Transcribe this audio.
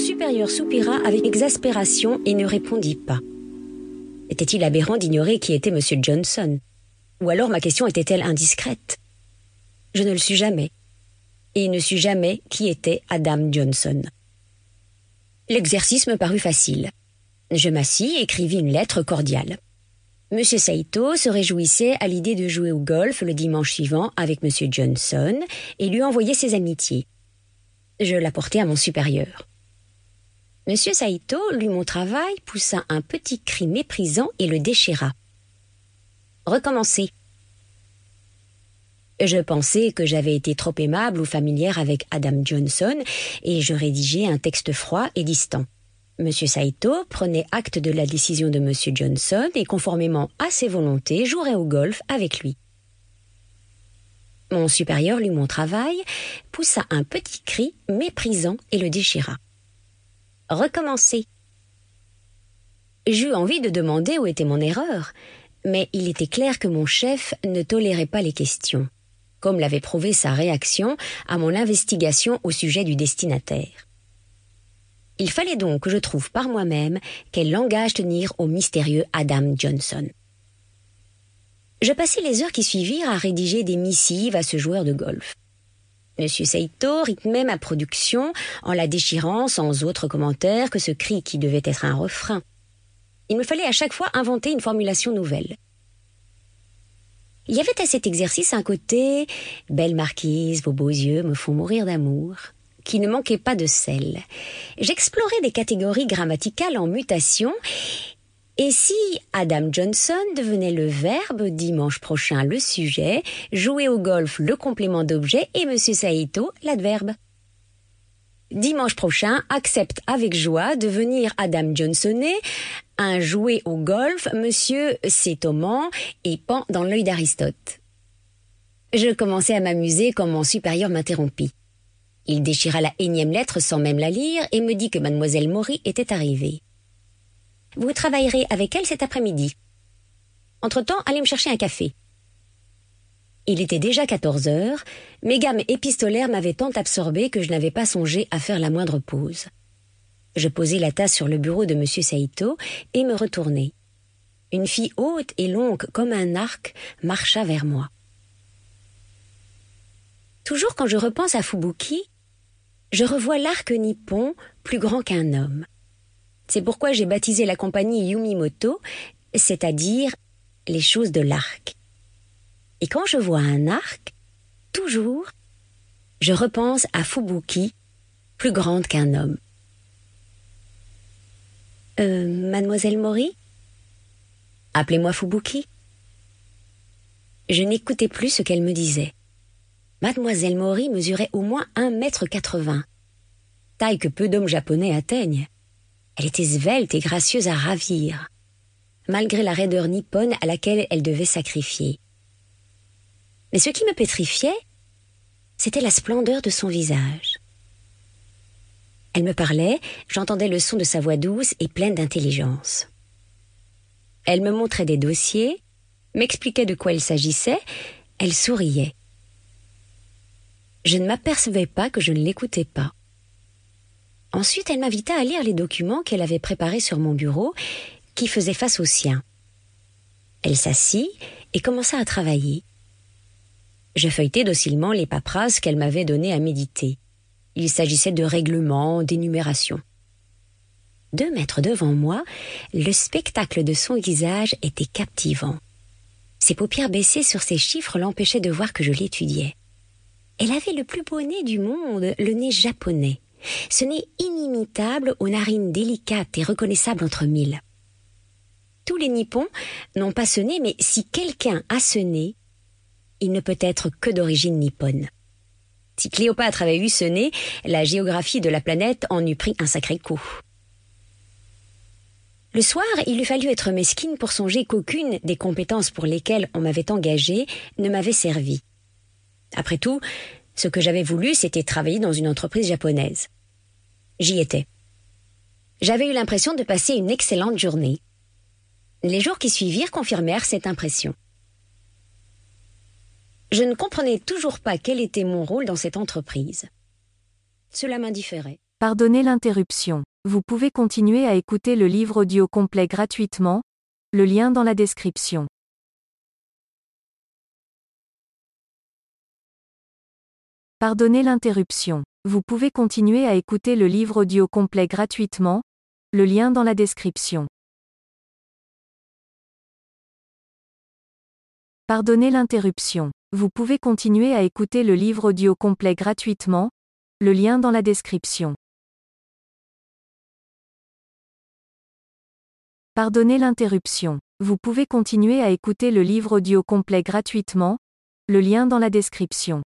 supérieur soupira avec exaspération et ne répondit pas. Était-il aberrant d'ignorer qui était M. Johnson? Ou alors ma question était-elle indiscrète? Je ne le suis jamais. Et ne suis jamais qui était Adam Johnson. L'exercice me parut facile. Je m'assis et écrivis une lettre cordiale. M. Saito se réjouissait à l'idée de jouer au golf le dimanche suivant avec M. Johnson et lui envoyait ses amitiés. Je l'apportai à mon supérieur. M. Saito lut mon travail, poussa un petit cri méprisant et le déchira. Recommencez. Je pensais que j'avais été trop aimable ou familière avec Adam Johnson et je rédigeai un texte froid et distant. M. Saito prenait acte de la décision de M. Johnson et, conformément à ses volontés, jouerait au golf avec lui. Mon supérieur lut mon travail, poussa un petit cri méprisant et le déchira. Recommencer. J'eus envie de demander où était mon erreur, mais il était clair que mon chef ne tolérait pas les questions, comme l'avait prouvé sa réaction à mon investigation au sujet du destinataire. Il fallait donc que je trouve par moi-même quel langage tenir au mystérieux Adam Johnson. Je passai les heures qui suivirent à rédiger des missives à ce joueur de golf. Monsieur Saito rythmait ma production en la déchirant sans autre commentaire que ce cri qui devait être un refrain. Il me fallait à chaque fois inventer une formulation nouvelle. Il y avait à cet exercice un côté Belle marquise, vos beaux yeux me font mourir d'amour qui ne manquait pas de sel. J'explorais des catégories grammaticales en mutation et si Adam Johnson devenait le verbe, dimanche prochain le sujet, jouer au golf le complément d'objet et Monsieur Saito l'adverbe. Dimanche prochain, accepte avec joie de venir Adam Johnsonner, un jouet au golf, Monsieur s'étommant et pend dans l'œil d'Aristote. Je commençais à m'amuser quand mon supérieur m'interrompit. Il déchira la énième lettre sans même la lire et me dit que mademoiselle Maury était arrivée. Vous travaillerez avec elle cet après-midi. Entre-temps, allez me chercher un café. Il était déjà quatorze heures, mes gammes épistolaires m'avaient tant absorbé que je n'avais pas songé à faire la moindre pause. Je posai la tasse sur le bureau de M. Saito et me retournai. Une fille haute et longue comme un arc marcha vers moi. Toujours quand je repense à Fubuki, je revois l'arc nippon plus grand qu'un homme. C'est pourquoi j'ai baptisé la compagnie Yumimoto, c'est-à-dire les choses de l'arc. Et quand je vois un arc, toujours, je repense à Fubuki, plus grande qu'un homme. Euh, mademoiselle Mori? Appelez-moi Fubuki. Je n'écoutais plus ce qu'elle me disait. Mademoiselle Mori mesurait au moins un mètre quatre-vingts, taille que peu d'hommes japonais atteignent. Elle était svelte et gracieuse à ravir, malgré la raideur nippone à laquelle elle devait sacrifier. Mais ce qui me pétrifiait, c'était la splendeur de son visage. Elle me parlait, j'entendais le son de sa voix douce et pleine d'intelligence. Elle me montrait des dossiers, m'expliquait de quoi il s'agissait, elle souriait. Je ne m'apercevais pas que je ne l'écoutais pas. Ensuite, elle m'invita à lire les documents qu'elle avait préparés sur mon bureau, qui faisaient face aux siens. Elle s'assit et commença à travailler. Je feuilletai docilement les paperasses qu'elle m'avait données à méditer. Il s'agissait de règlements, d'énumérations. Deux mètres devant moi, le spectacle de son visage était captivant. Ses paupières baissées sur ses chiffres l'empêchaient de voir que je l'étudiais. Elle avait le plus beau nez du monde, le nez japonais. Ce nez inimitable aux narines délicates et reconnaissables entre mille. Tous les nippons n'ont pas ce nez, mais si quelqu'un a ce nez, il ne peut être que d'origine nippone. Si Cléopâtre avait eu ce nez, la géographie de la planète en eût pris un sacré coup. Le soir, il eût fallu être mesquine pour songer qu'aucune des compétences pour lesquelles on m'avait engagé ne m'avait servi. Après tout, ce que j'avais voulu, c'était travailler dans une entreprise japonaise. J'y étais. J'avais eu l'impression de passer une excellente journée. Les jours qui suivirent confirmèrent cette impression. Je ne comprenais toujours pas quel était mon rôle dans cette entreprise. Cela m'indifférait. Pardonnez l'interruption. Vous pouvez continuer à écouter le livre audio complet gratuitement, le lien dans la description. Pardonnez l'interruption. Vous pouvez continuer à écouter le livre audio complet gratuitement, le lien dans la description. Pardonnez l'interruption. Vous pouvez continuer à écouter le livre audio complet gratuitement, le lien dans la description. Pardonnez l'interruption. Vous pouvez continuer à écouter le livre audio complet gratuitement, le lien dans la description.